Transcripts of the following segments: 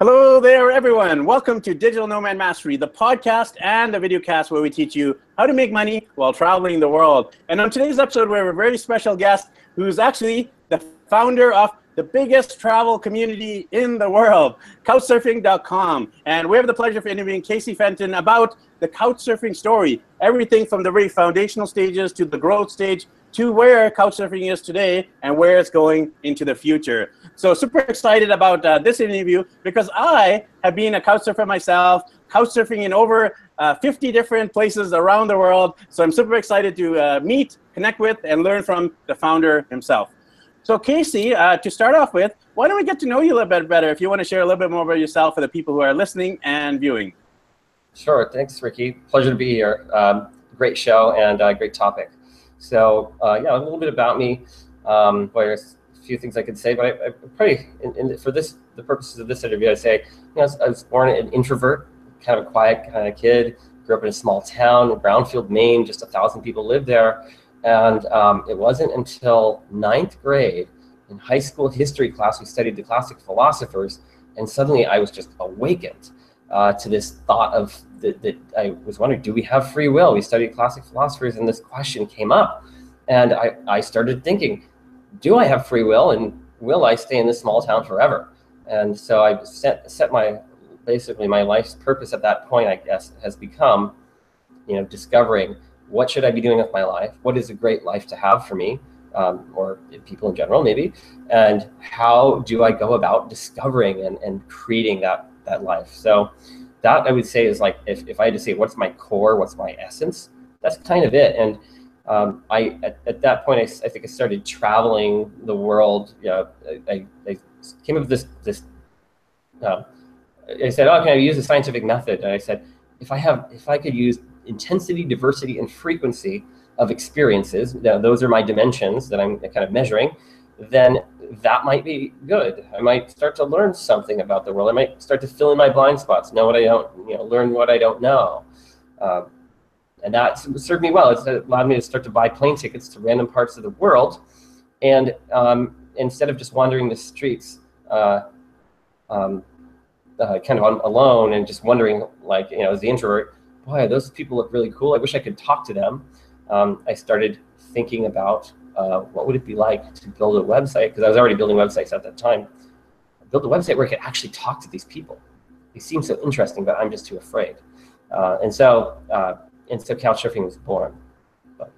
Hello there, everyone. Welcome to Digital Nomad Mastery, the podcast and the video cast where we teach you how to make money while traveling the world. And on today's episode, we have a very special guest who's actually the founder of the biggest travel community in the world, Couchsurfing.com. And we have the pleasure of interviewing Casey Fenton about the Couchsurfing story, everything from the very foundational stages to the growth stage to where Couchsurfing is today and where it's going into the future. So super excited about uh, this interview because I have been a couchsurfer myself, couchsurfing in over uh, 50 different places around the world. So I'm super excited to uh, meet, connect with, and learn from the founder himself. So Casey, uh, to start off with, why don't we get to know you a little bit better if you want to share a little bit more about yourself for the people who are listening and viewing. Sure, thanks Ricky. Pleasure to be here. Um, great show and uh, great topic. So uh, yeah, a little bit about me. Um, well, there's a few things I could say, but I, I probably, in, in, for this, the purposes of this interview, I'd say, you know, I was, I was born an introvert, kind of a quiet kind of kid. Grew up in a small town, Brownfield, Maine. Just a thousand people lived there, and um, it wasn't until ninth grade in high school history class we studied the classic philosophers, and suddenly I was just awakened uh, to this thought of that, that I was wondering, do we have free will? We studied classic philosophers, and this question came up, and I, I started thinking, do I have free will, and will I stay in this small town forever? And so I set set my basically my life's purpose at that point, I guess, has become, you know, discovering what should I be doing with my life? What is a great life to have for me? Um, or people in general, maybe, and how do I go about discovering and, and creating that that life. So that I would say is like if, if I had to say what's my core, what's my essence, that's kind of it. And um, I at, at, that point I, I, think I started traveling the world. You know, I, I came up with this this. Uh, I said, "Oh, can I use a scientific method?" And I said, "If I have, if I could use intensity, diversity, and frequency of experiences, those are my dimensions that I'm kind of measuring, then that might be good. I might start to learn something about the world. I might start to fill in my blind spots, know what I don't, you know, learn what I don't know. Um, and that served me well. It allowed me to start to buy plane tickets to random parts of the world. And um, instead of just wandering the streets, uh, um, uh, kind of on, alone and just wondering, like, you know, as the introvert, boy, those people look really cool. I wish I could talk to them. Um, I started thinking about uh, what would it be like to build a website? Because I was already building websites at that time. Build a website where I could actually talk to these people. They seem so interesting, but I'm just too afraid. Uh, and so, uh, and so Couchsurfing was born. But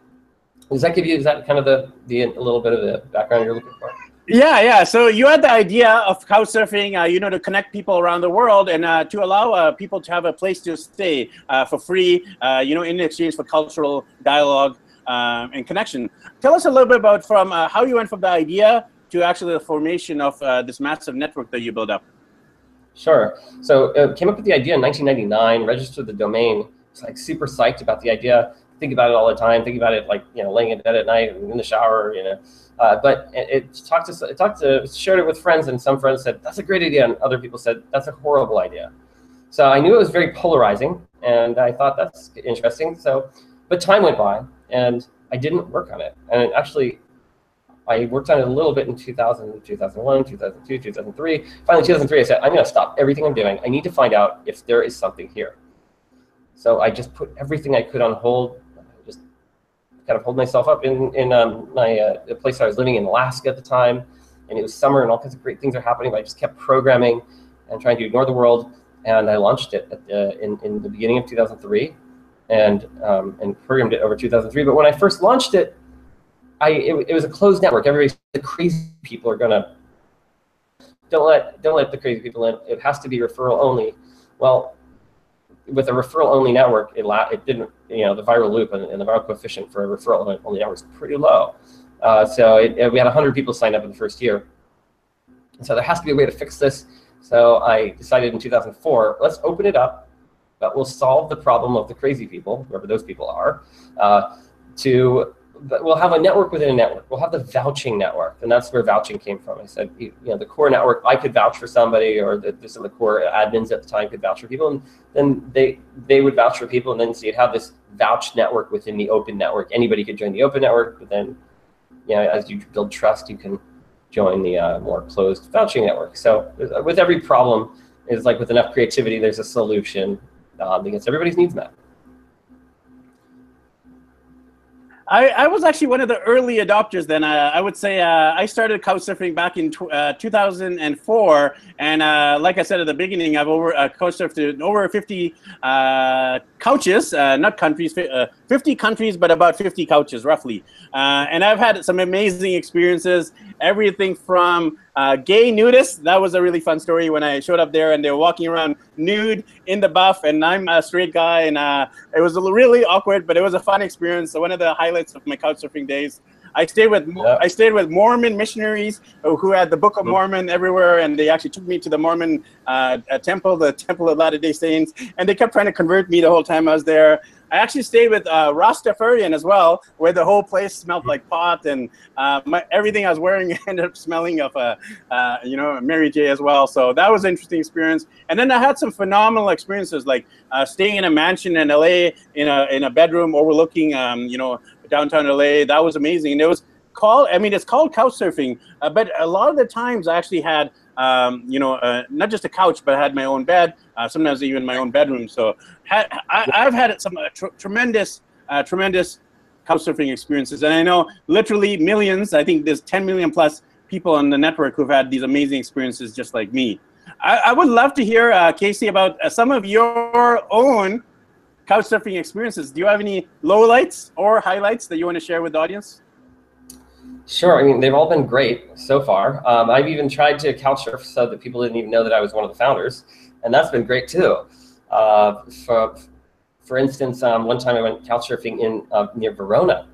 does that give you, is that kind of the, the a little bit of the background you're looking for? Yeah, yeah. So you had the idea of couchsurfing, uh, you know, to connect people around the world and uh, to allow uh, people to have a place to stay uh, for free, uh, you know, in exchange for cultural dialogue um, and connection. Tell us a little bit about from uh, how you went from the idea to actually the formation of uh, this massive network that you built up. Sure. So uh, came up with the idea in 1999, registered the domain. It's like super psyched about the idea. Think about it all the time. Think about it like you know, laying in bed at night, in the shower, you know. Uh, but it, it, talked to it talked to shared it with friends, and some friends said that's a great idea, and other people said that's a horrible idea. So I knew it was very polarizing, and I thought that's interesting. So, but time went by, and I didn't work on it. And actually, I worked on it a little bit in 2000, 2001, 2002, 2003. Finally, 2003, I said, I'm going to stop everything I'm doing. I need to find out if there is something here. So I just put everything I could on hold, just kind of hold myself up in, in um, my uh, the place I was living in Alaska at the time. And it was summer and all kinds of great things are happening, but I just kept programming and trying to ignore the world. And I launched it uh, in, in the beginning of 2003 and um, and programmed it over 2003. But when I first launched it, I it, it was a closed network. Everybody, the crazy people are gonna don't let don't let the crazy people in. It has to be referral only. Well, with a referral only network, it la- it didn't you know the viral loop and, and the viral coefficient for a referral only network is pretty low. Uh, so it, it, we had 100 people sign up in the first year. So there has to be a way to fix this. So I decided in 2004, let's open it up that will solve the problem of the crazy people, whoever those people are, uh, to we'll have a network within a network. We'll have the vouching network, and that's where vouching came from. I said, you know, the core network, I could vouch for somebody, or the, some of the core admins at the time could vouch for people, and then they they would vouch for people, and then so you'd have this vouch network within the open network. Anybody could join the open network, but then, you know, as you build trust, you can join the uh, more closed vouching network. So with every problem, is like with enough creativity, there's a solution um, because everybody's needs met. I, I was actually one of the early adopters then. Uh, I would say uh, I started couchsurfing back in uh, 2004. And uh, like I said at the beginning, I've over uh, couchsurfed over 50 uh, couches, not countries, 50 countries, but about 50 couches roughly. and I've had some amazing experiences, everything from uh, gay nudists, that was a really fun story when I showed up there and they were walking around nude in the buff, and I'm a straight guy, and uh, it was really awkward, but it was a fun experience. So one of the highlights of my couch surfing days. I stayed with yeah. I stayed with Mormon missionaries who had the Book of mm-hmm. Mormon everywhere, and they actually took me to the Mormon uh, temple, the Temple of Latter Day Saints, and they kept trying to convert me the whole time I was there. I actually stayed with uh, Rastafarian as well, where the whole place smelled like pot, and uh, my, everything I was wearing ended up smelling of, uh, uh, you know, Mary J as well. So that was an interesting experience. And then I had some phenomenal experiences, like uh, staying in a mansion in LA in a in a bedroom overlooking, um, you know, downtown LA. That was amazing, and it was called. I mean, it's called couch surfing, uh, but a lot of the times I actually had um, you know, uh, not just a couch, but I had my own bed, uh, sometimes even my own bedroom. So I, have had some uh, tr tremendous, uh, tremendous couch surfing experiences. And I know literally millions, I think there's 10 million plus people on the network who've had these amazing experiences just like me. I, I would love to hear, uh, Casey, about some of your own couch surfing experiences. Do you have any lowlights or highlights that you want to share with the audience? Sure. I mean, they've all been great so far. Um, I've even tried to couch surf so that people didn't even know that I was one of the founders, and that's been great too. Uh, for, for instance, um, one time I went couch surfing in uh, near Verona,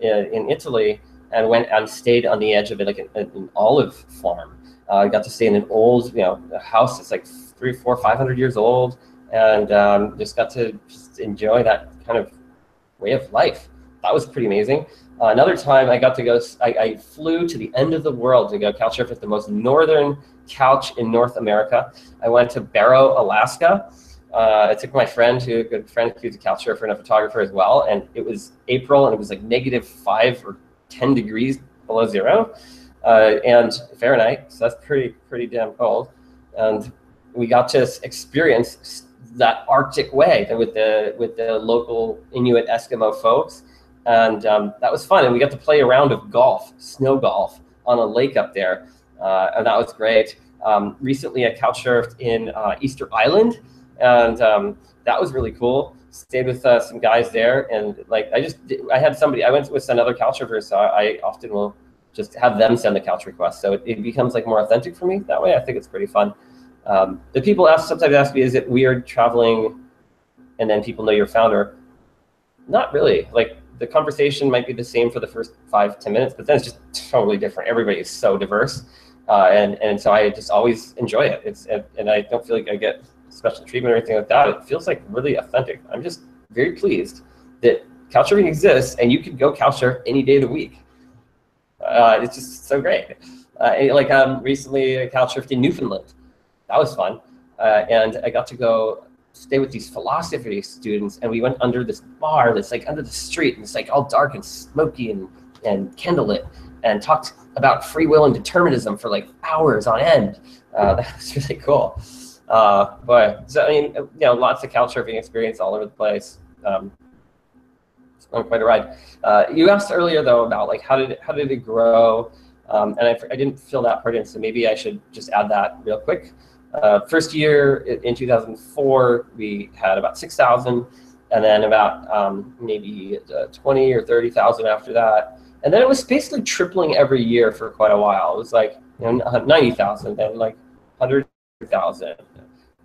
in, in, Italy, and went and stayed on the edge of it, like an, an olive farm. Uh, I got to stay in an old, you know, house that's like three, four, five hundred years old, and um, just got to just enjoy that kind of way of life. That was pretty amazing. Uh, another time I got to go, I, I, flew to the end of the world to go couch surf at the most northern couch in North America. I went to Barrow, Alaska. Uh, I took my friend, who a good friend, who's a couch surfer and a photographer as well. And it was April and it was like negative five or 10 degrees below zero uh, and Fahrenheit. So that's pretty, pretty damn cold. And we got to experience that Arctic way with the, with the local Inuit Eskimo folks and um, that was fun. And we got to play a round of golf, snow golf, on a lake up there, uh, and that was great. Um, recently, I couch surfed in uh, Easter Island, and um, that was really cool. Stayed with uh, some guys there, and like I just I had somebody I went with another couch surfer, so I, often will just have them send the couch request. So it, it, becomes like more authentic for me that way. I think it's pretty fun. Um, the people ask sometimes ask me, is it weird traveling, and then people know your founder? Not really. Like the conversation might be the same for the first five ten minutes, but then it's just totally different. Everybody is so diverse, uh, and and so I just always enjoy it. It's and I don't feel like I get special treatment or anything like that. It feels like really authentic. I'm just very pleased that couchsurfing exists, and you can go couchsurf any day of the week. Uh, it's just so great. Uh, like um, recently, I couchsurfed in Newfoundland. That was fun, uh, and I got to go stay with these philosophy students and we went under this bar that's like under the street and it's like all dark and smoky and, and candlelit and talked about free will and determinism for like hours on end. Uh, that was really cool. Uh, but so, I mean, you know, lots of couch surfing experience all over the place. Um, it's been quite a ride. Uh, you asked earlier though about like how did it, how did it grow? Um, and I, I didn't fill that part in, so maybe I should just add that real quick. Uh, first year in 2004, we had about 6,000, and then about um, maybe uh, 20 or 30,000 after that. And then it was basically tripling every year for quite a while. It was like you know, 90,000, then like 100,000.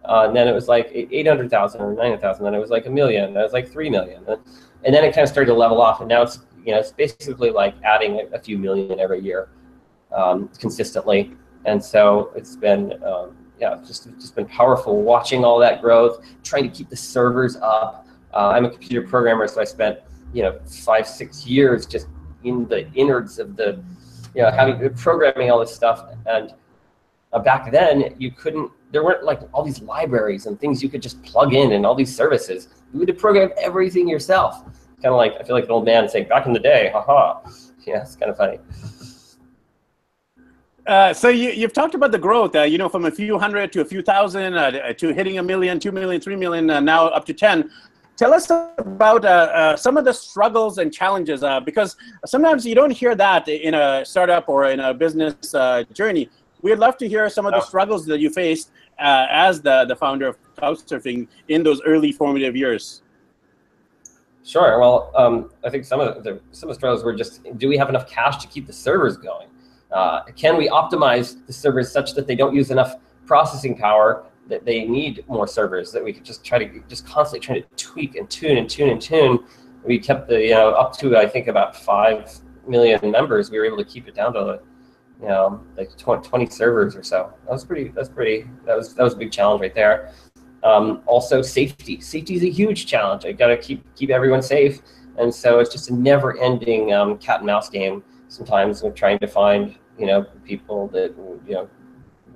Uh, and then it was like 800,000 or 900,000. Then it was like a million. Then it was like 3 million. And then it kind of started to level off. And now it's, you know, it's basically like adding a, few million every year um, consistently. And so it's been, um, yeah, just just been powerful watching all that growth, trying to keep the servers up. Uh, I'm a computer programmer, so I spent you know five six years just in the innards of the you know having programming all this stuff. And uh, back then you couldn't there weren't like all these libraries and things you could just plug in and all these services. You had to program everything yourself. Kind of like i feel like an old man saying back in the day haha. Yeah it's kind of funny Uh, so you, you've talked about the growth, uh, you know, from a few hundred to a few thousand uh, to hitting a million, two million, three million, uh, now up to 10. Tell us about uh, uh, some of the struggles and challenges, because sometimes you don't hear that in a startup or in a business journey. We'd love to hear some of the struggles that you faced as the, the founder of Couchsurfing in those early formative years. Sure. Well, um, I think some of the some of the struggles were just: do we have enough cash to keep the servers going? Uh, can we optimize the servers such that they don't use enough processing power that they need more servers? That we could just try to just constantly try to tweak and tune and tune and tune. We kept the you know up to I think about five million members. We were able to keep it down to you know like 20 servers or so. That was pretty. That's pretty. That was that was a big challenge right there. Um, also, safety. Safety is a huge challenge. I got to keep keep everyone safe, and so it's just a never-ending um, cat and mouse game. Sometimes we're trying to find you know people that you know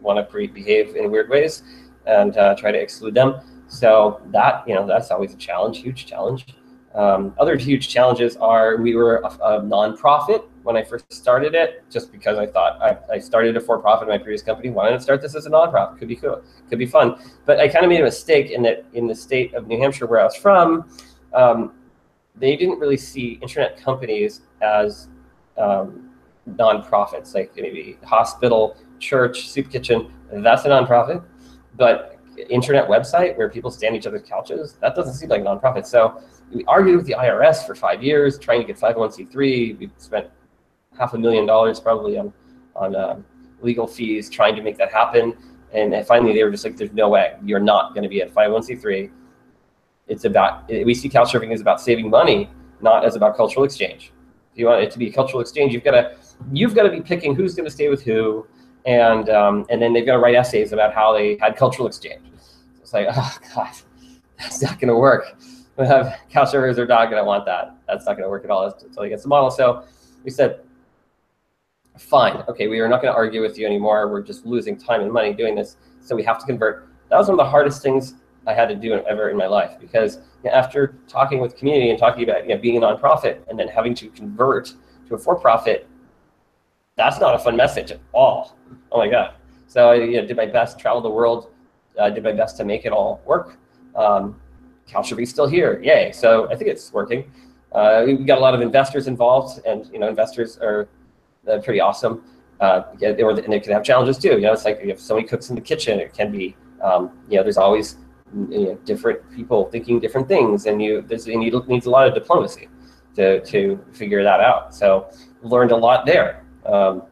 want to behave in weird ways and uh, try to exclude them. So that you know that's always a challenge, huge challenge. Um, other huge challenges are we were a, a nonprofit when I first started it, just because I thought I, I started a for-profit in my previous company. Why not I start this as a nonprofit? Could be cool, could be fun. But I kind of made a mistake in that in the state of New Hampshire where I was from, um, they didn't really see internet companies as um, nonprofits, like maybe hospital, church, soup kitchen. That's a nonprofit, but internet website where people stand each other's couches, that doesn't seem like a nonprofit. So we argued with the IRS for five years, trying to get 501c3. We spent half a million dollars probably on on uh, legal fees trying to make that happen. And finally, they were just like, "There's no way you're not going to be at 501c3." It's about we see couchsurfing is about saving money, not as about cultural exchange. You want it to be a cultural exchange, you've got to you've got to be picking who's going to stay with who, and um, and then they've got to write essays about how they had cultural exchange. It's like, oh god, that's not going to work. Couchsurfers are not going to want that. That's not going to work at all until he gets the model. So we said, fine, okay, we are not going to argue with you anymore. We're just losing time and money doing this. So we have to convert. That was one of the hardest things I had to do ever in my life because after talking with community and talking about you know, being a nonprofit and then having to convert to a for-profit, that's not a fun message at all. Oh my god! So I you know, did my best, travel the world, uh, did my best to make it all work. Um, Couchsurfing's still here, yay! So I think it's working. Uh, we got a lot of investors involved, and you know, investors are uh, pretty awesome. Uh, yeah, they were, and they can have challenges too. You know, it's like you have so many cooks in the kitchen. It can be, um, you know, there's always you know, different people thinking different things, and you there's and you need, needs a lot of diplomacy to to figure that out. So learned a lot there. Um,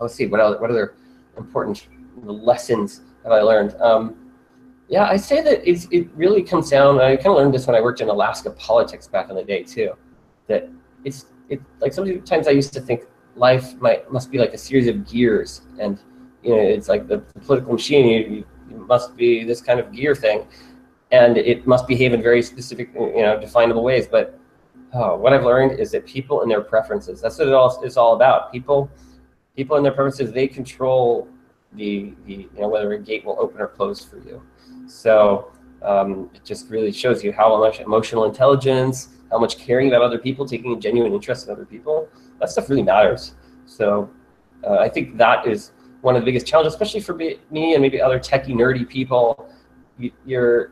let's see what other, what other important lessons have I learned. Um, yeah, I say that it's, it really comes down. I kind of learned this when I worked in Alaska politics back in the day too. That it's it like sometimes I used to think life might must be like a series of gears, and you know it's like the, the political machine. You, you must be this kind of gear thing, and it must behave in very specific, you know, definable ways. But oh, what I've learned is that people and their preferences. That's what it all is all about. People, people and their preferences. They control the the you know whether a gate will open or close for you. So um, it just really shows you how much emotional intelligence, how much caring about other people, taking a genuine interest in other people. That stuff really matters. So uh, I think that is one of the biggest challenges, especially for me and maybe other techie nerdy people. You, are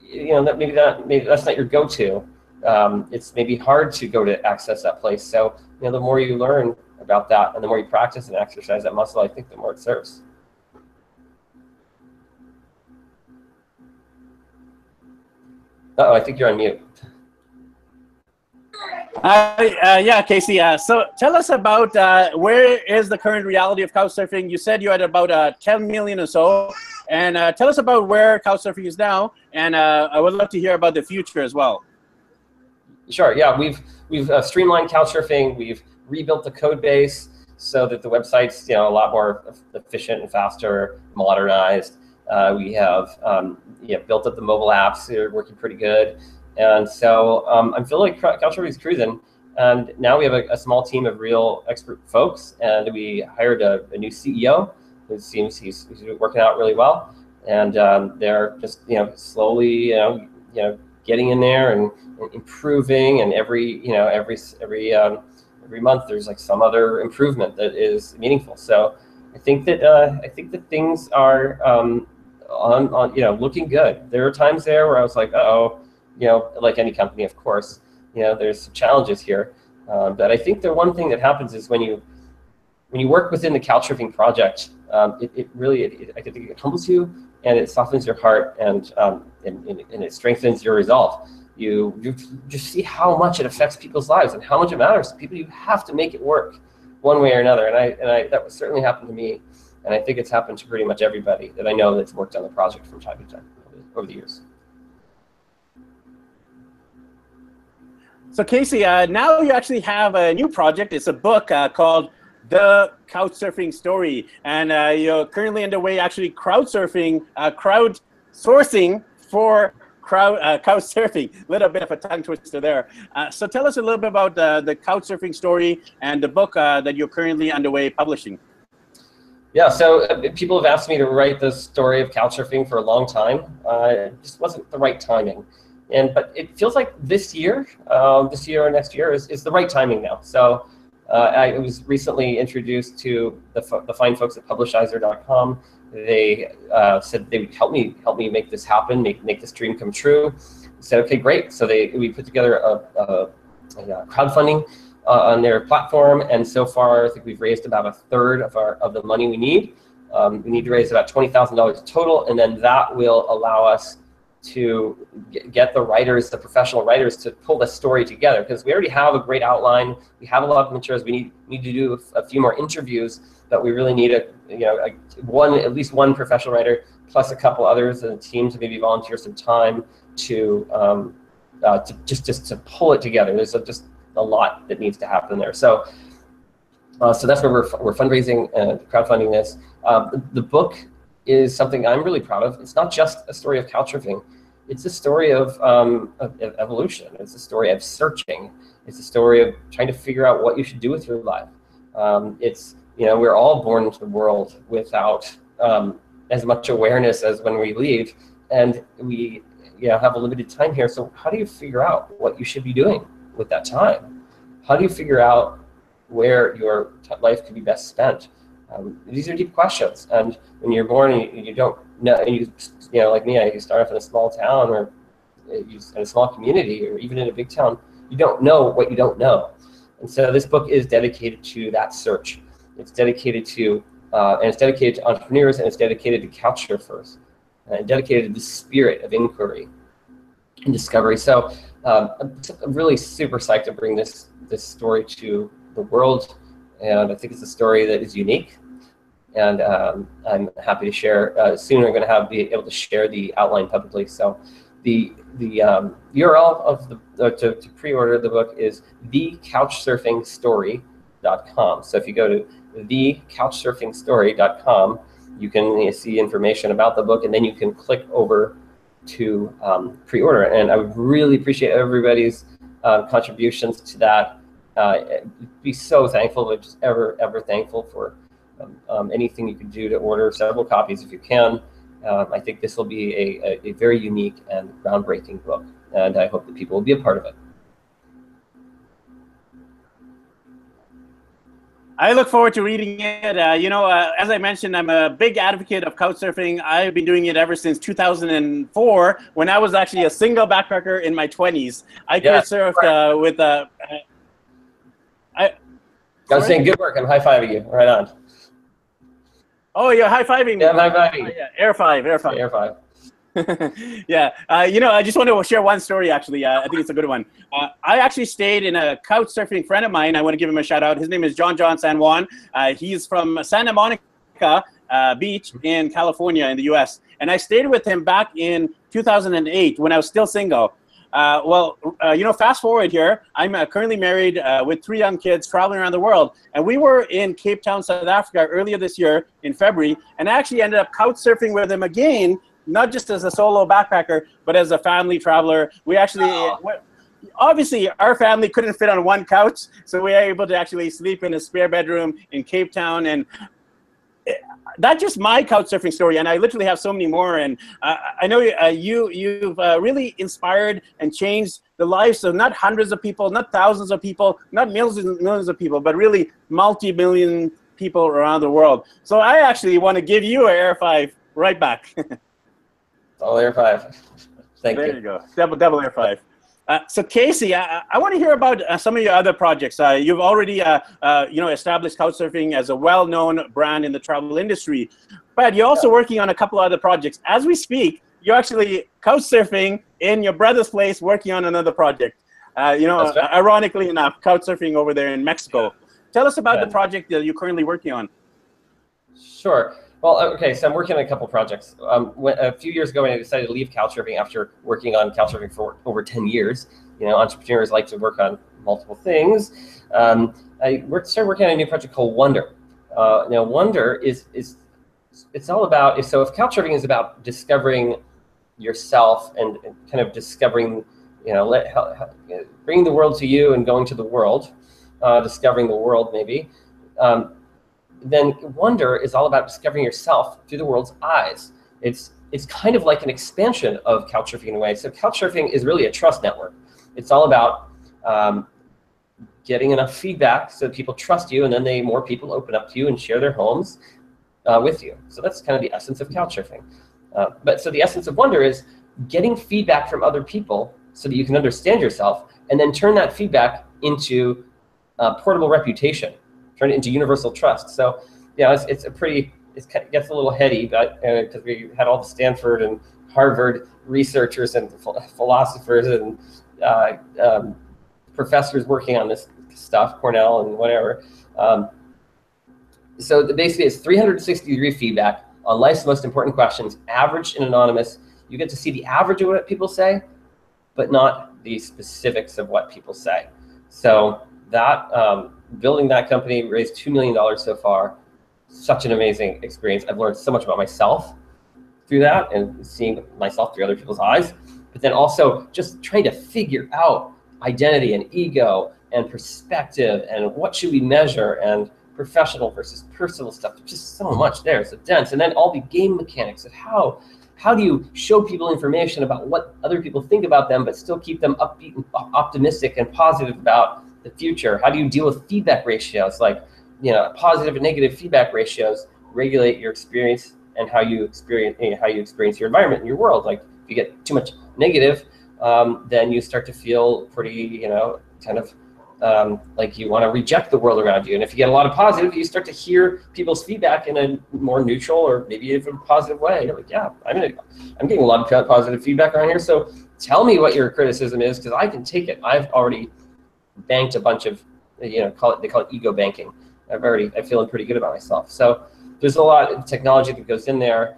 you know, that maybe that maybe that's not your go-to. Um, it's maybe hard to go to access that place. So you know, the more you learn about that, and the more you practice and exercise that muscle, I think the more it serves. oh, I think you're on mute. Uh, uh, yeah, Casey. Uh, so tell us about uh, where is the current reality of couchsurfing? You said you had about uh, 10 million or so. And uh, tell us about where couchsurfing is now. And I would love to hear about the future as well. Sure. Yeah, we've we've uh, streamlined couchsurfing. We've rebuilt the code base so that the website's you know a lot more efficient and faster, modernized. we have um, yeah, built up the mobile apps. They're working pretty good. And so um, I'm feeling like is cruising. And now we have a, a, small team of real expert folks, and we hired a, a new CEO who seems he's, he's, working out really well. And um, they're just you know slowly you know you know getting in there and, and improving, and every you know every every um, every month there's like some other improvement that is meaningful. So I think that uh, I think that things are um, on, on you know looking good. There are times there where I was like, oh, you know, like any company, of course, you know, there's some challenges here. Uh, but I think the one thing that happens is when you when you work within the Couchsurfing project, um, it, it, really it, it, I think it humbles you and it softens your heart and um, and, and, it strengthens your resolve. You, you just see how much it affects people's lives and how much it matters to people. You have to make it work one way or another. And I and I that certainly happened to me, and I think it's happened to pretty much everybody that I know that's worked on the project from time to time over the years. So Casey, uh, now you actually have a new project. It's a book uh, called The Couchsurfing Story, and uh, you're currently underway actually crowdsurfing, uh, for crowd uh, couch surfing. A little bit of a tongue twister there. Uh, so tell us a little bit about uh, the couch surfing story and the book uh, that you're currently underway publishing. Yeah, so people have asked me to write the story of couch surfing for a long time. It just wasn't the right timing. And but it feels like this year, um, this year or next year is, is the right timing now. So I was recently introduced to the, the fine folks at publishizer.com they uh, said they would help me help me make this happen, make make this dream come true. I said, okay, great. So they we put together a, a, a crowdfunding uh, on their platform, and so far I think we've raised about a third of our of the money we need. Um, we need to raise about twenty thousand dollars total, and then that will allow us to get the writers, the professional writers, to pull the story together because we already have a great outline. We have a lot of materials. We need need to do a few more interviews, but we really need a you know a, one at least one professional writer plus a couple others in the team to maybe volunteer some time to um, uh, to just just to pull it together. There's a, just a lot that needs to happen there. So. Uh, so that's where we're, we're fundraising and crowdfunding this. Um, the, the book is something I'm really proud of. It's not just a story of couchsurfing. It's a story of, um, of, of, evolution. It's a story of searching. It's a story of trying to figure out what you should do with your life. Um, it's, you know, we're all born into the world without um, as much awareness as when we leave. And we you know, have a limited time here. So how do you figure out what you should be doing with that time? How do you figure out where your life could be best spent? Um, these are deep questions, and when you're born you, you don't know, you, you know, like me, I, start off in a small town or in a small community or even in a big town, you don't know what you don't know. And so this book is dedicated to that search. It's dedicated to, uh, and it's dedicated to entrepreneurs, and it's dedicated to couch surfers, and dedicated to the spirit of inquiry and discovery. So um, I'm really super psyched to bring this this story to the world, and I think it's a story that is unique and um, I'm happy to share. Uh, soon, I'm going to have be able to share the outline publicly. So, the the um, URL of the uh, to, to pre-order the book is thecouchsurfingstory.com. So if you go to thecouchsurfingstory.com, you can see information about the book, and then you can click over to um, pre-order. And I would really appreciate everybody's uh, contributions to that. Uh, be so thankful, just ever ever thankful for um, anything you can do to order several copies if you can. Um, I think this will be a, a, a, very unique and groundbreaking book, and I hope that people will be a part of it. I look forward to reading it. Uh, you know, uh, as I mentioned, I'm a big advocate of couchsurfing. I've been doing it ever since 2004, when I was actually a single backpacker in my 20s. I yeah, surfed right. uh, with a. Uh, I, I was saying, good work. I'm high fiving you. Right on. Oh, you're high fiving. Yeah, high fiving. Yeah, air five, air five. Air five. yeah, uh, you know, I just want to share one story. Actually, uh, I think it's a good one. Uh, I actually stayed in a couch surfing friend of mine. I want to give him a shout out. His name is John John San Juan. Uh, he's from Santa Monica uh, Beach in California, in the U.S. And I stayed with him back in 2008 when I was still single. Uh, well, uh, you know, fast forward here. I'm uh, currently married uh, with three young kids, traveling around the world, and we were in Cape Town, South Africa, earlier this year in February, and I actually ended up couch surfing with them again, not just as a solo backpacker, but as a family traveler. We actually. Oh. Obviously, our family couldn't fit on one couch, so we were able to actually sleep in a spare bedroom in Cape Town. And that's just my couch surfing story, and I literally have so many more. And uh, I know uh, you you've uh, really inspired and changed the lives of not hundreds of people, not thousands of people, not millions and millions of people, but really multi-million people around the world. So I actually want to give you an air five right back. All air five. Thank there you. There you go. Double double air five. Uh, so Casey, I, I want to hear about uh, some of your other projects. Uh, you've already, uh, uh, you know, established Couchsurfing as a well-known brand in the travel industry, but you're also Yeah. working on a couple other projects. As we speak, you're actually Couchsurfing in your brother's place, working on another project. Uh, you know, right. ironically enough, Couchsurfing over there in Mexico. Tell us about Yeah. the project that you're currently working on. Sure. Well, uh, okay, so I'm working on a couple projects. Um, when, a few years ago, when I decided to leave Couchsurfing after working on Couchsurfing for over 10 years, you know, entrepreneurs like to work on multiple things. Um, I worked, started working on a new project called Wonder. Uh, now, Wonder is is it's all about so if Couchsurfing is about discovering yourself and, and kind of discovering, you know, let how, you bringing the world to you and going to the world, uh, discovering the world maybe. Um, then wonder is all about discovering yourself through the world's eyes. It's it's kind of like an expansion of couchsurfing in a way. So couchsurfing is really a trust network. It's all about um, getting enough feedback so people trust you, and then they more people open up to you and share their homes uh, with you. So that's kind of the essence of couchsurfing. Uh, but so the essence of wonder is getting feedback from other people so that you can understand yourself, and then turn that feedback into uh, portable reputation turn it into universal trust. So, yeah, it's, it's a pretty, it's, it gets a little heady, but because we had all the Stanford and Harvard researchers and philosophers and uh, um, professors working on this stuff, Cornell and whatever. Um, so basically, it's 360 degree feedback on life's most important questions, averaged and anonymous. You get to see the average of what people say, but not the specifics of what people say. So that um, building that company raised two million dollars so far. Such an amazing experience. I've learned so much about myself through that and seeing myself through other people's eyes. But then also just trying to figure out identity and ego and perspective and what should we measure and professional versus personal stuff. There's just so much there. So dense. And then all the game mechanics of how how do you show people information about what other people think about them, but still keep them upbeat and optimistic and positive about the future? How do you deal with feedback ratios, like you know, positive and negative feedback ratios regulate your experience and how you experience you know, how you experience your environment and your world. Like if you get too much negative, um, then you start to feel pretty, you know, kind of um, like you want to reject the world around you. And if you get a lot of positive, you start to hear people's feedback in a more neutral or maybe even positive way. You're like, yeah, I'm gonna, I'm getting a lot of positive feedback around here. So tell me what your criticism is because I can take it. I've already banked a bunch of, you know, call it they call it ego banking. I've already I'm feeling pretty good about myself. So there's a lot of technology that goes in there.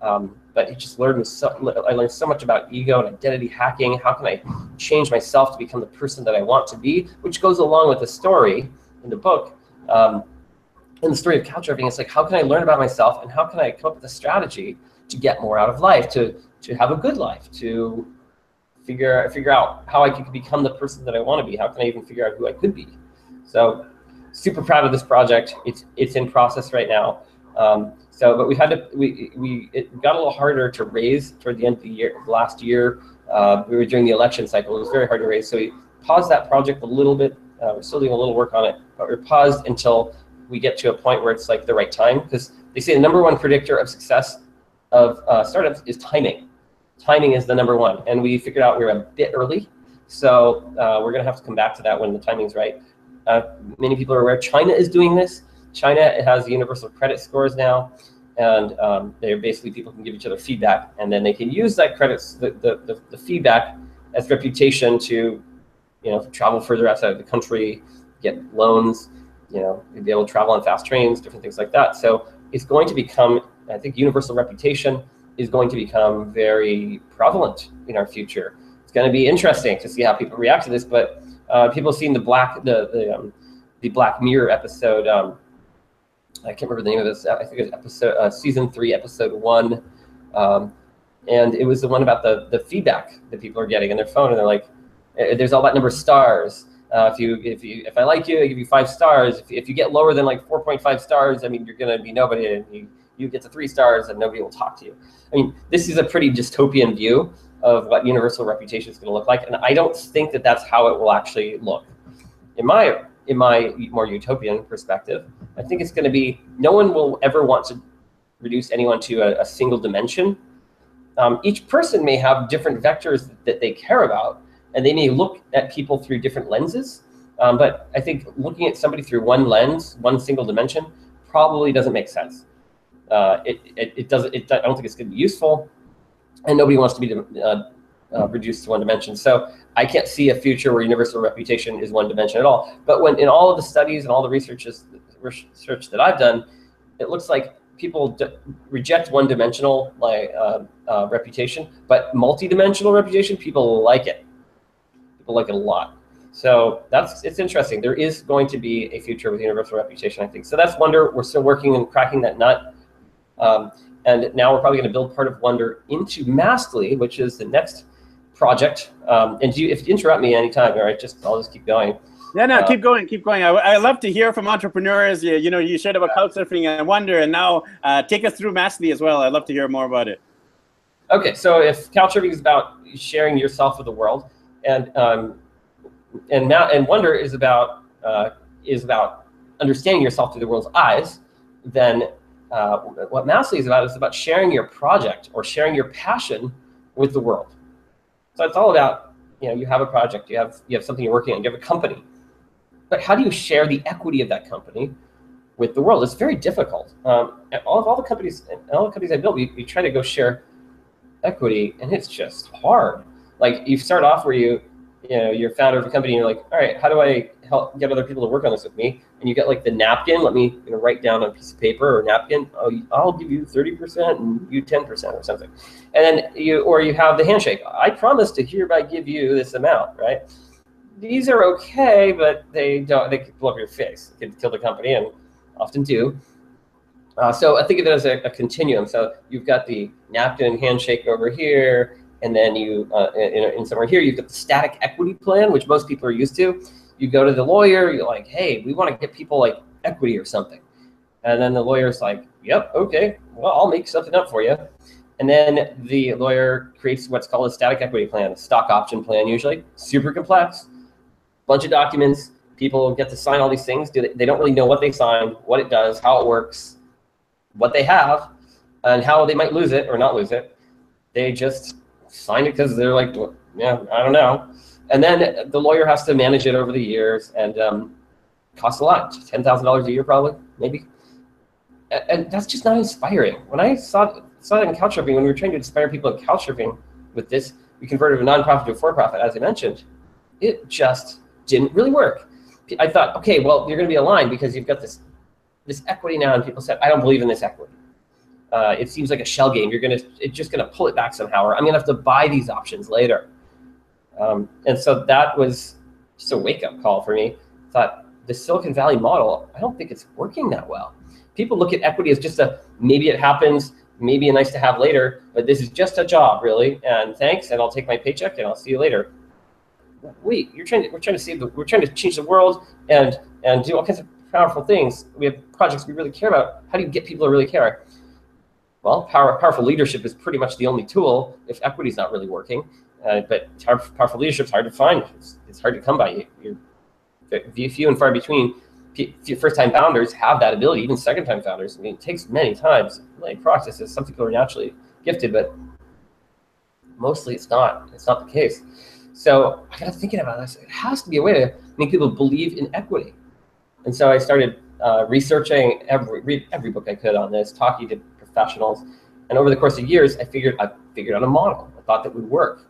Um, but it just learned so, I learned so much about ego and identity hacking. How can I change myself to become the person that I want to be? Which goes along with the story in the book. Um, in the story of couchsurfing, it's like how can I learn about myself and how can I come up with a strategy to get more out of life, to to have a good life, to figure figure out how I could become the person that I want to be. How can I even figure out who I could be? So super proud of this project. It's it's in process right now. Um, so, but we had to we we it got a little harder to raise toward the end of the year. Last year, uh, we were during the election cycle. It was very hard to raise, so we paused that project a little bit. Uh, we're still doing a little work on it, but we're paused until we get to a point where it's like the right time because they say the number one predictor of success of uh, startups is timing. Timing is the number one, and we figured out we're a bit early, so uh, we're gonna have to come back to that when the timing's right. Uh, many people are aware China is doing this. China has universal credit scores now, and um, they're basically people can give each other feedback, and then they can use that credits the, the, the, the feedback as reputation to, you know, travel further outside of the country, get loans, you know, be able to travel on fast trains, different things like that. So it's going to become, I think, universal reputation is going to become very prevalent in our future. It's going to be interesting to see how people react to this, but uh, people seen the black the the, um, the Black Mirror episode. Um, I can't remember the name of this. I think it's episode uh, season three, episode one, um, and it was the one about the the feedback that people are getting on their phone, and they're like, eh, "There's all that number of stars." Uh, if you if you if I like you, I give you five stars. If, if you get lower than like 4.5 stars, I mean you're gonna be nobody. And you you get to three stars, and nobody will talk to you. I mean this is a pretty dystopian view of what universal reputation is going to look like, and I don't think that that's how it will actually look. In my in my more utopian perspective, I think it's going to be no one will ever want to reduce anyone to a, a single dimension. Um, each person may have different vectors that they care about, and they may look at people through different lenses. Um, but I think looking at somebody through one lens, one single dimension, probably doesn't make sense. Uh, it, it, it doesn't. It, I don't think it's going to be useful, and nobody wants to be uh, uh, reduced to one dimension. So I can't see a future where universal reputation is one dimension at all. But when in all of the studies and all the researches research that I've done, it looks like people reject one-dimensional like uh, uh, reputation, but multi-dimensional reputation, people like it. People like it a lot. So that's it's interesting. There is going to be a future with universal reputation, I think. So that's Wonder. We're still working and cracking that nut. Um, and now we're probably going to build part of Wonder into Mastly, which is the next project. Um, and you, if you interrupt me anytime, all right, just I'll just keep going. Yeah, no, uh, keep going, keep going. I, I love to hear from entrepreneurs. You, you know, you shared about couchsurfing and Wonder, and now uh, take us through Mastly as well. I'd love to hear more about it. Okay, so if couchsurfing is about sharing yourself with the world, and um, and now and Wonder is about uh, is about understanding yourself through the world's eyes, then uh, what Mastly is about is about sharing your project or sharing your passion with the world. So it's all about you know you have a project, you have you have something you're working on, you have a company, but how do you share the equity of that company with the world? It's very difficult. Um, all of all the companies, all the companies I built, we, we try to go share equity, and it's just hard. Like you start off where you, you know, you're founder of a company, and you're like, all right, how do I help get other people to work on this with me? And you get like the napkin. Let me you know, write down on a piece of paper or napkin. Oh, I'll give you thirty percent and you ten percent or something. And then you, or you have the handshake. I promise to hereby give you this amount, right? these are okay, but they don't. They could blow up your face. They kill the company, and often do. Uh, so I think of it as a, a, continuum. So you've got the napkin handshake over here, and then you uh, in, in, somewhere here you've got the static equity plan, which most people are used to. You go to the lawyer. You're like, hey, we want to get people like equity or something, and then the lawyer's like, yep, okay, well I'll make something up for you. And then the lawyer creates what's called a static equity plan, a stock option plan, usually super complex bunch of documents. People get to sign all these things. Do They don't really know what they signed, what it does, how it works, what they have, and how they might lose it or not lose it. They just sign it because they're like, yeah, I don't know. And then the lawyer has to manage it over the years and um, costs a lot, ten thousand dollars a year probably, maybe. And that's just not inspiring. When I saw saw that in couchsurfing, when we were trying to inspire people in couchsurfing with this, we converted a nonprofit to a for-profit, as I mentioned. It just didn't really work. I thought, okay, well, you're going to be aligned because you've got this this equity now, and people said, I don't believe in this equity. Uh, it seems like a shell game. You're to it's just to pull it back somehow, or I'm to have to buy these options later. Um, and so that was just a wake up call for me. Thought the Silicon Valley model, I don't think it's working that well. People look at equity as just a maybe it happens, maybe a nice to have later, but this is just a job, really. And thanks, and I'll take my paycheck and I'll see you later wait, you're trying to, we're trying to save the, we're trying to change the world and, and do all kinds of powerful things. We have projects we really care about. How do you get people to really care? Well, power, powerful leadership is pretty much the only tool if equity is not really working. Uh, but powerful leadership is hard to find. It's, it's hard to come by. You're, few and far between. First-time founders have that ability. Even second-time founders. I mean, it takes many times. Like processes. Some people are naturally gifted, but mostly it's not. It's not the case. So I got thinking about this. It has to be a way to make people believe in equity. And so I started uh, researching every read every book I could on this, talking to professionals, and over the course of years, I figured I figured out a model. I thought that would work.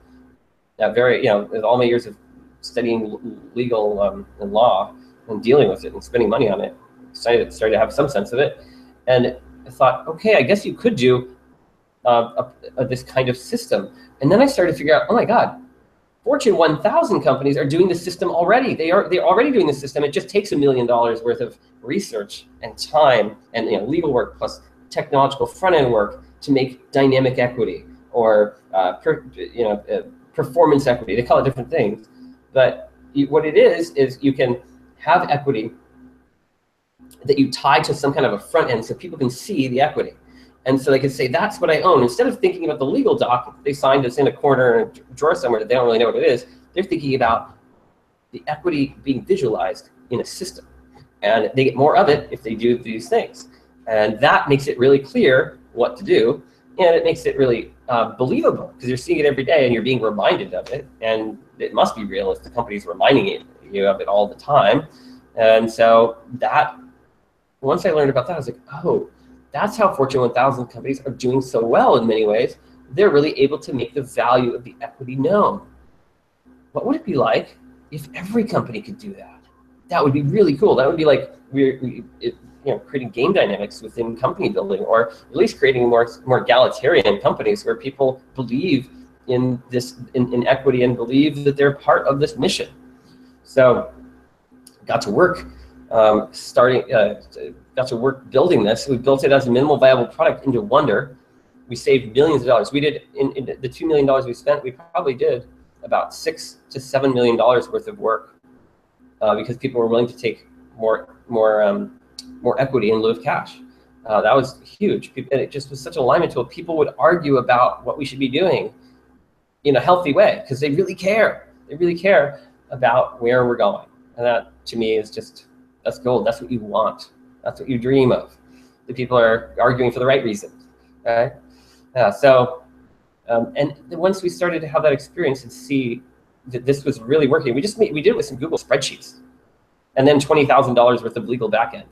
Now, very, you know, with all my years of studying legal um, and law and dealing with it and spending money on it, started started to have some sense of it, and I thought, okay, I guess you could do uh, a, a, this kind of system. And then I started to figure out, oh my God, Fortune 1000 companies are doing the system already. They are they're already doing the system. It just takes a million dollars worth of research and time and you know, legal work plus technological front end work to make dynamic equity or uh, per, you know uh, performance equity. They call it different things, but you, what it is is you can have equity that you tie to some kind of a front end so people can see the equity. And so they can say, that's what I own. Instead of thinking about the legal doc they signed us in a corner in a drawer somewhere that they don't really know what it is, they're thinking about the equity being visualized in a system. And they get more of it if they do these things. And that makes it really clear what to do. And it makes it really uh, believable because you're seeing it every day and you're being reminded of it. And it must be real if the company's reminding you of it all the time. And so that, once I learned about that, I was like, oh, that's how Fortune 1000 companies are doing so well in many ways. They're really able to make the value of the equity known. What would it be like if every company could do that? That would be really cool. That would be like we're, we, it, you know, creating game dynamics within company building, or at least creating more more egalitarian companies where people believe in this in, in equity and believe that they're part of this mission. So, got to work um, starting uh, got to work building this. We built it as a minimal viable product into Wonder. We saved millions of dollars. We did in, in the two million dollars we spent. We probably did about six to seven million dollars worth of work uh, because people were willing to take more more um, more equity in lieu of cash. Uh, that was huge, and it just was such an alignment to it. People would argue about what we should be doing in a healthy way because they really care. They really care about where we're going, and that to me is just that's gold. That's what you want. That's what you dream of. The people are arguing for the right reasons. Right? Yeah. So, um, and once we started to have that experience and see that this was really working, we just made, we did it with some Google spreadsheets, and then twenty thousand dollars worth of legal backend.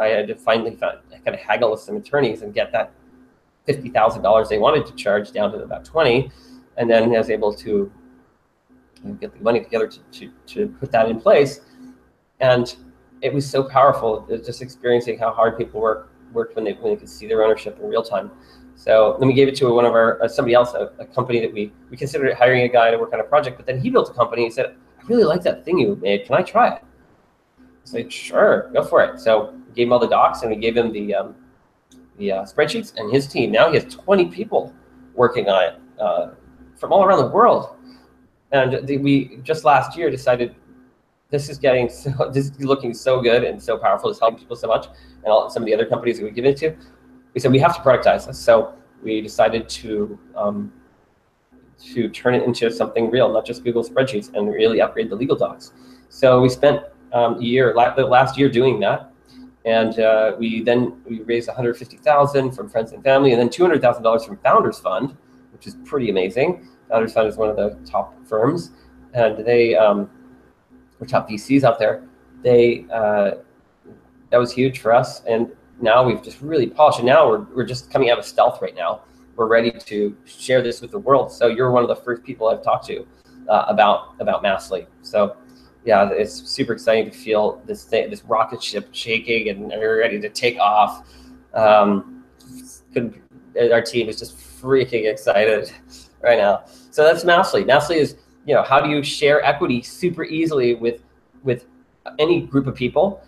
I had to finally find, kind of haggle with some attorneys and get that fifty thousand dollars they wanted to charge down to about twenty, and then I was able to get the money together to, to, to put that in place. And it was so powerful just experiencing how hard people work worked when they when they could see their ownership in real time. So then we gave it to one of our uh, somebody else, a, a, company that we we considered hiring a guy to work on a project, but then he built a company and said, "I really like that thing you made. Can I try it?" I said, "Sure, go for it." So we gave him all the docs and we gave him the um, the uh, spreadsheets and his team. Now he has 20 people working on it uh, from all around the world. And the, we just last year decided this is getting so this is looking so good and so powerful. It's helping people so much, and all, some of the other companies that we give it to, we said we have to productize this. So we decided to um, to turn it into something real, not just Google spreadsheets, and really upgrade the legal docs. So we spent um, year, the last year, doing that, and uh, we then we raised 150,000 from friends and family, and then 200,000 dollars from Founders Fund, which is pretty amazing. Founders Fund is one of the top firms, and they um, or top VCs out there, they uh, that was huge for us. And now we've just really polished. And now we're we're just coming out of stealth right now. We're ready to share this with the world. So you're one of the first people I've talked to uh, about about Massly. So yeah, it's super exciting to feel this thing, this rocket ship shaking, and we're ready to take off. Um, our team is just freaking excited right now. So that's Massly. Massly is you know, how do you share equity super easily with with any group of people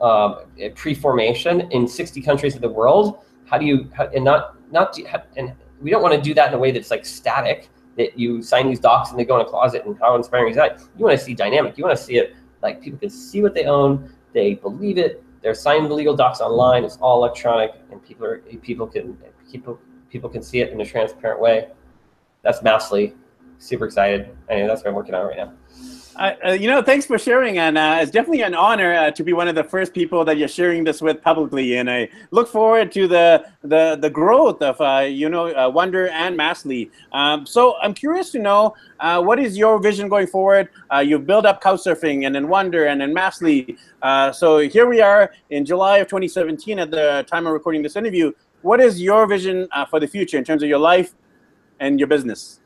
um, pre-formation in 60 countries of the world? How do you how, and not not and we don't want to do that in a way that's like static that you sign these docs and they go in a closet and how inspiring is that? You want to see dynamic. You want to see it like people can see what they own, they believe it, they're signing the legal docs online. It's all electronic, and people are people can people people can see it in a transparent way. That's massively super excited. And that's what I'm working on right now. Uh, you know, thanks for sharing, and uh, it's definitely an honor uh, to be one of the first people that you're sharing this with publicly. And I look forward to the the the growth of uh, you know uh, Wonder and Massly. Um, so I'm curious to know uh, what is your vision going forward. you've built up Couchsurfing, and then Wonder, and then Massly. so here we are in July of 2017 at the time of recording this interview. What is your vision for the future in terms of your life and your business?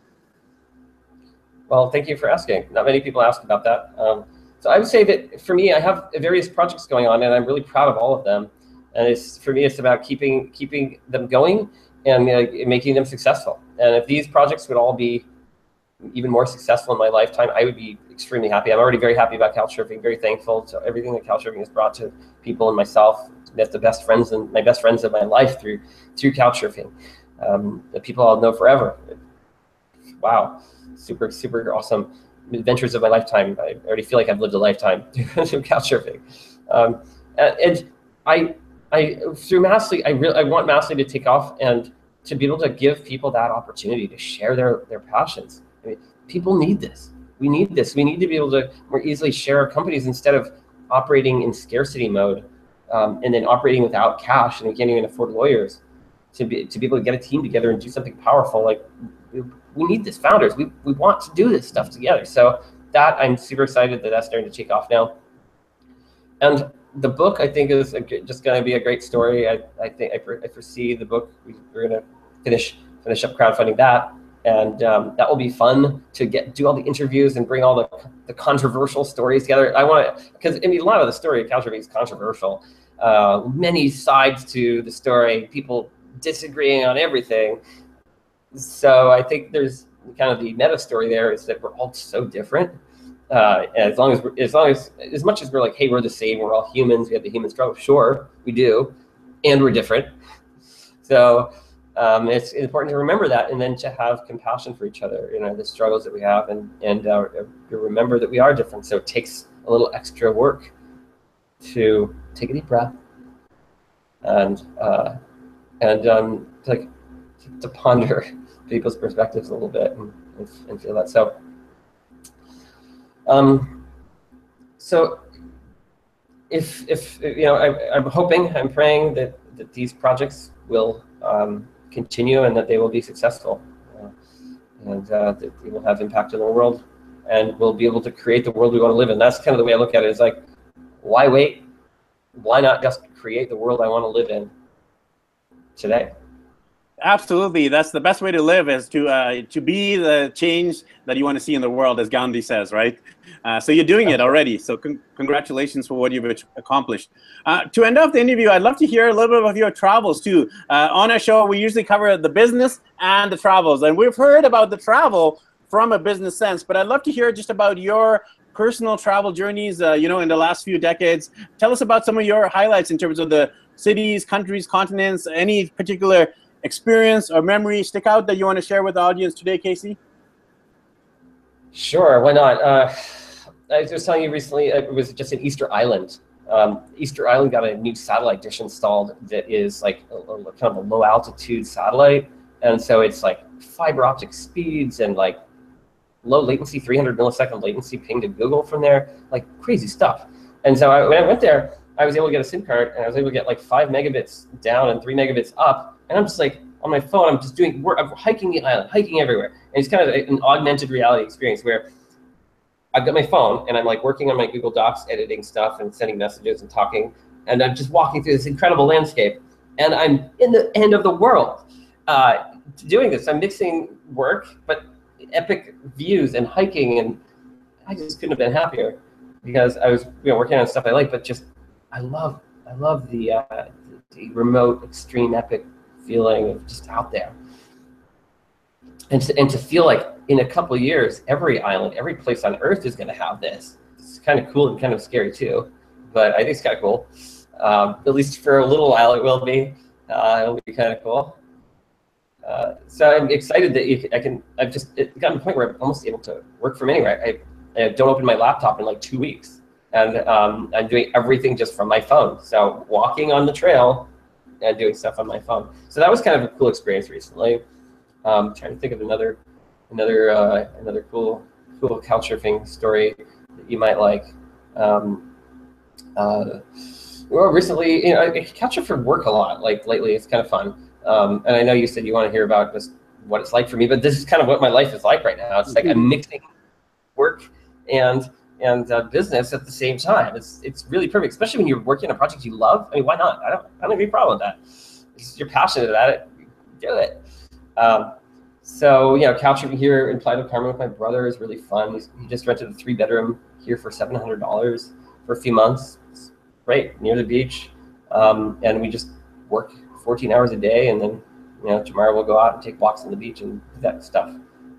Well, thank you for asking. Not many people ask about that. Um, so I would say that for me, I have various projects going on, and I'm really proud of all of them. And it's for me, it's about keeping keeping them going and uh, making them successful. And if these projects would all be even more successful in my lifetime, I would be extremely happy. I'm already very happy about Couchsurfing, very thankful to everything that Couchsurfing has brought to people and myself. Met the best friends and my best friends of my life through through Couchsurfing. Um, the people I'll know forever. Wow super super awesome. adventures of my lifetime. I already feel like I've lived a lifetime doing couch surfing. Um, and I, I through Massly, I really I want Massly to take off and to be able to give people that opportunity to share their their passions. I mean, people need this. We need this. We need to be able to more easily share our companies instead of operating in scarcity mode um, and then operating without cash and we can't even afford lawyers to be to be able to get a team together and do something powerful. Like we, need this founders. We we want to do this stuff together. So that I'm super excited that that's starting to take off now. And the book I think is just going to be a great story. I, I think I, I foresee the book we, are going to finish finish up crowdfunding that, and um, that will be fun to get do all the interviews and bring all the, the controversial stories together. I want to because I mean a lot of the story of Caltree is controversial. Uh, many sides to the story, people disagreeing on everything. So I think there's kind of the meta story there is that we're all so different uh, as long as as long as as much as we're like, hey, we're the same, we're all humans, we have the human struggle. Sure, we do, and we're different. So um, it's important to remember that, and then to have compassion for each other. You know, the struggles that we have, and and uh, remember that we are different. So it takes a little extra work to take a deep breath and uh, and um, like to ponder people's perspectives a little bit and, and feel that. So um, so if, if, you know, I, am hoping, I'm praying that, that these projects will um, continue and that they will be successful uh, and uh, that they will have impact in the world and we'll be able to create the world we want to live in. That's kind of the way I look at it. it. Is like, why wait? Why not just create the world I want to live in today? Absolutely, that's the best way to live is to uh, to be the change that you want to see in the world, as Gandhi says, right? Uh, so you're doing it already. So con congratulations for what you've accomplished. Uh, to end off the interview, I'd love to hear a little bit of your travels too. Uh, on our show, we usually cover the business and the travels, and we've heard about the travel from a business sense, but I'd love to hear just about your personal travel journeys. Uh, you know, in the last few decades, tell us about some of your highlights in terms of the cities, countries, continents, any particular experience or memory stick out that you want to share with the audience today, Casey? Sure, why not? Uh, I was just telling you recently, uh, it was just in Easter Island. Um, Easter Island got a new satellite dish installed that is like a, a, kind of a low altitude satellite. And so it's like fiber optic speeds and like low latency, 300 millisecond latency ping to Google from there, like crazy stuff. And so I, when I went there, I was able to get a SIM card and I was able to get like five megabits down and three megabits up and I'm just like on my phone, I'm just doing work, I'm hiking the island, hiking everywhere. And it's kind of an augmented reality experience where I've got my phone and I'm like working on my Google Docs, editing stuff and sending messages and talking. And I'm just walking through this incredible landscape. And I'm in the end of the world uh, doing this. I'm mixing work, but epic views and hiking. And I just couldn't have been happier because I was you know, working on stuff I like, but just I love I love the, uh, the remote, extreme, epic feeling of just out there. And to, and to feel like in a couple years, every island, every place on Earth is going to have this. It's kind of cool and kind of scary too, but I think it's kind of cool. Um, at least for a little while, it will be. Uh, it'll be kind of cool. Uh, so I'm excited that you, I can. I've just it gotten to the point where I'm almost able to work from anywhere. I, I don't open my laptop in like two weeks, and um, I'm doing everything just from my phone. So walking on the trail and doing stuff on my phone. So that was kind of a cool experience recently. Um, trying to think of another another uh, another cool cool couch surfing story that you might like. Um, uh, well, recently, you know, I couch for work a lot. Like lately, it's kind of fun. Um, and I know you said you want to hear about just what it's like for me, but this is kind of what my life is like right now. It's like I'm mixing work and and uh, business at the same time. It's it's really perfect, especially when you're working on a project you love. I mean, why not? I don't I don't have any problem with that. If you're passionate about it, do it. Um, so you know, couching here in Playa del Carmen with my brother is really fun. He just rented a three bedroom here for seven hundred dollars for a few months. It's great near the beach, um, and we just work fourteen hours a day, and then you know tomorrow we'll go out and take walks on the beach and do that stuff.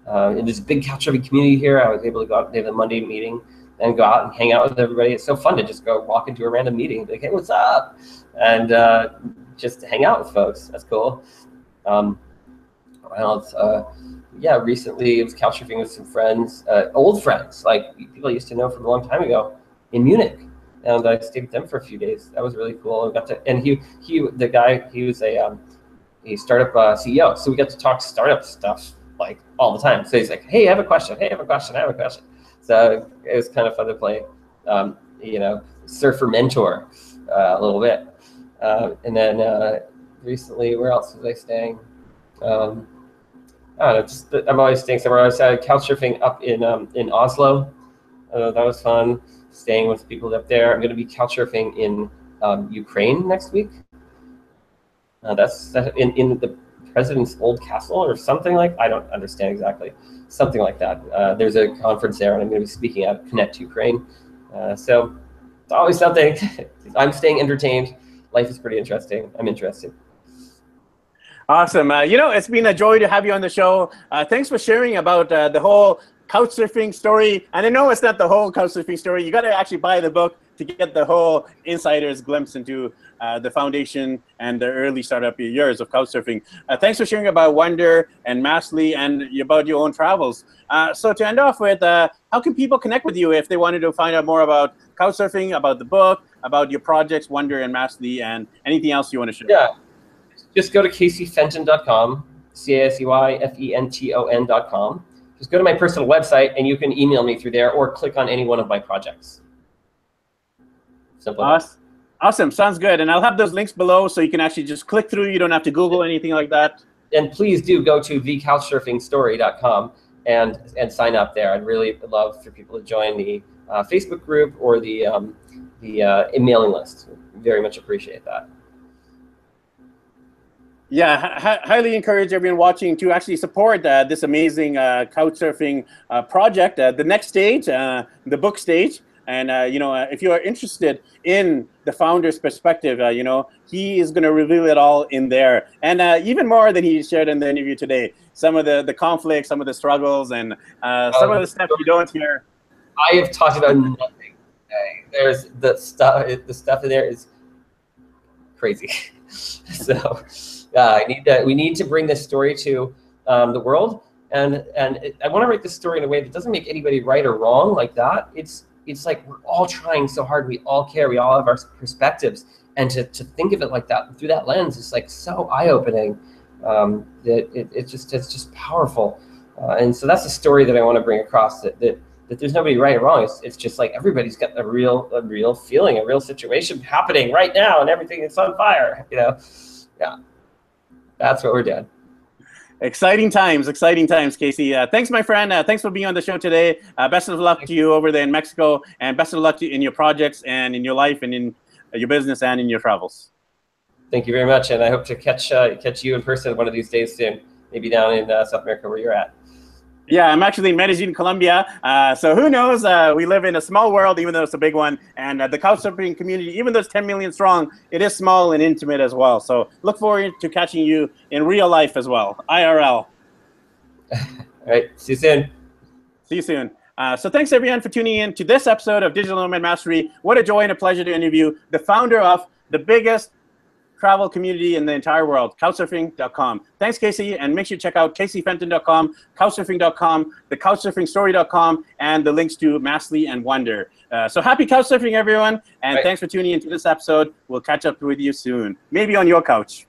Uh, and there's a big couch community here. I was able to go out. They have a Monday meeting and go out and hang out with everybody. It's so fun to just go walk into a random meeting, be like, hey, what's up? And uh, just hang out with folks. That's cool. Um, Well, uh, yeah, recently it was couchsurfing with some friends, uh, old friends, like people I used to know from a long time ago in Munich. And I stayed with them for a few days. That was really cool. I got to, and he, he, the guy, he was a, um, a startup uh, CEO. So we got to talk startup stuff like all the time. So he's like, "Hey, I have a question. Hey, I have a question. I have a question." So it was kind of fun to play, um, you know, surfer mentor uh, a little bit. Uh, and then uh, recently, where else was I staying? Um, I don't know. Just, I'm always staying somewhere. I was uh, couch surfing up in um, in Oslo. Uh, that was fun. Staying with people up there. I'm going to be couch surfing in um, Ukraine next week. Uh, that's that in, in the president's old castle or something like I don't understand exactly. Something like that. Uh, there's a conference there, and I'm going to be speaking at Connect Ukraine. Uh, so it's always something. I'm staying entertained. Life is pretty interesting. I'm interested. Awesome. Uh, you know, it's been a joy to have you on the show. Uh, thanks for sharing about uh, the whole couchsurfing story. And I know it's not the whole couchsurfing story. You got to actually buy the book to get the whole insider's glimpse into uh, the foundation and the early startup years of couchsurfing. Uh, thanks for sharing about Wonder and Massly and about your own travels. Uh, so to end off with, uh, how can people connect with you if they wanted to find out more about couchsurfing, about the book, about your projects, Wonder and Massly, and anything else you want to share? Yeah, just go to caseyfenton.com, C-A-S-E-Y-F-E-N-T-O-N.com. Just go to my personal website and you can email me through there or click on any one of my projects. Simple. Awesome. Awesome. Sounds good. And I'll have those links below so you can actually just click through. You don't have to Google anything like that. And please do go to thecouchsurfingstory.com and and sign up there. I'd really love for people to join the uh, Facebook group or the um, the uh, mailing list. Very much appreciate that. Yeah, highly encourage everyone watching to actually support uh, this amazing uh, couchsurfing uh, project. Uh, the next stage, uh, the book stage, and uh, you know, if you are interested in the founder's perspective, you know, he is going to reveal it all in there, and even more than he shared in the interview today. Some of the the conflicts, some of the struggles, and some of the stuff you don't hear. I have talked about nothing. There's the stuff. The stuff in there is crazy. so uh, I need to, we need to bring this story to um, the world. And, and it, I want to write this story in a way that doesn't make anybody right or wrong like that. It's, it's like we're all trying so hard. We all care. We all have our perspectives. And to, to think of it like that through that lens is like so eye opening um, that it, it just, it's just powerful. Uh, and so that's the story that I want to bring across that, that, that there's nobody right or wrong. It's, it's just like everybody's got a real, a real feeling, a real situation happening right now and everything is on fire, you know? Yeah that's what we're doing. Exciting times, exciting times, Casey. Uh, thanks, my friend. Uh, thanks for being on the show today. Uh, best of luck to you over there in Mexico, and best of luck to, in your projects and in your life and in your business and in your travels. Thank you very much, and I hope to catch uh, catch you in person one of these days soon, maybe down in uh, South America where you're at. Yeah, I'm actually in Medellin, Colombia. Uh, so who knows? Uh, we live in a small world, even though it's a big one. And uh, the couchsurfing community, even though it's 10 million strong, it is small and intimate as well. So look forward to catching you in real life as well, IRL. All right. See you soon. See you soon. Uh, so thanks everyone for tuning in to this episode of Digital Nomad Mastery. What a joy and a pleasure to interview the founder of the biggest travel community in the entire world, couchsurfing.com. Thanks, Casey, and make sure you check out caseyfenton.com, couchsurfing.com, the couchsurfingstory.com, and the links to Massly and Wonder. Uh, so happy couchsurfing, everyone, and right. thanks for tuning into this episode. We'll catch up with you soon, maybe on your couch.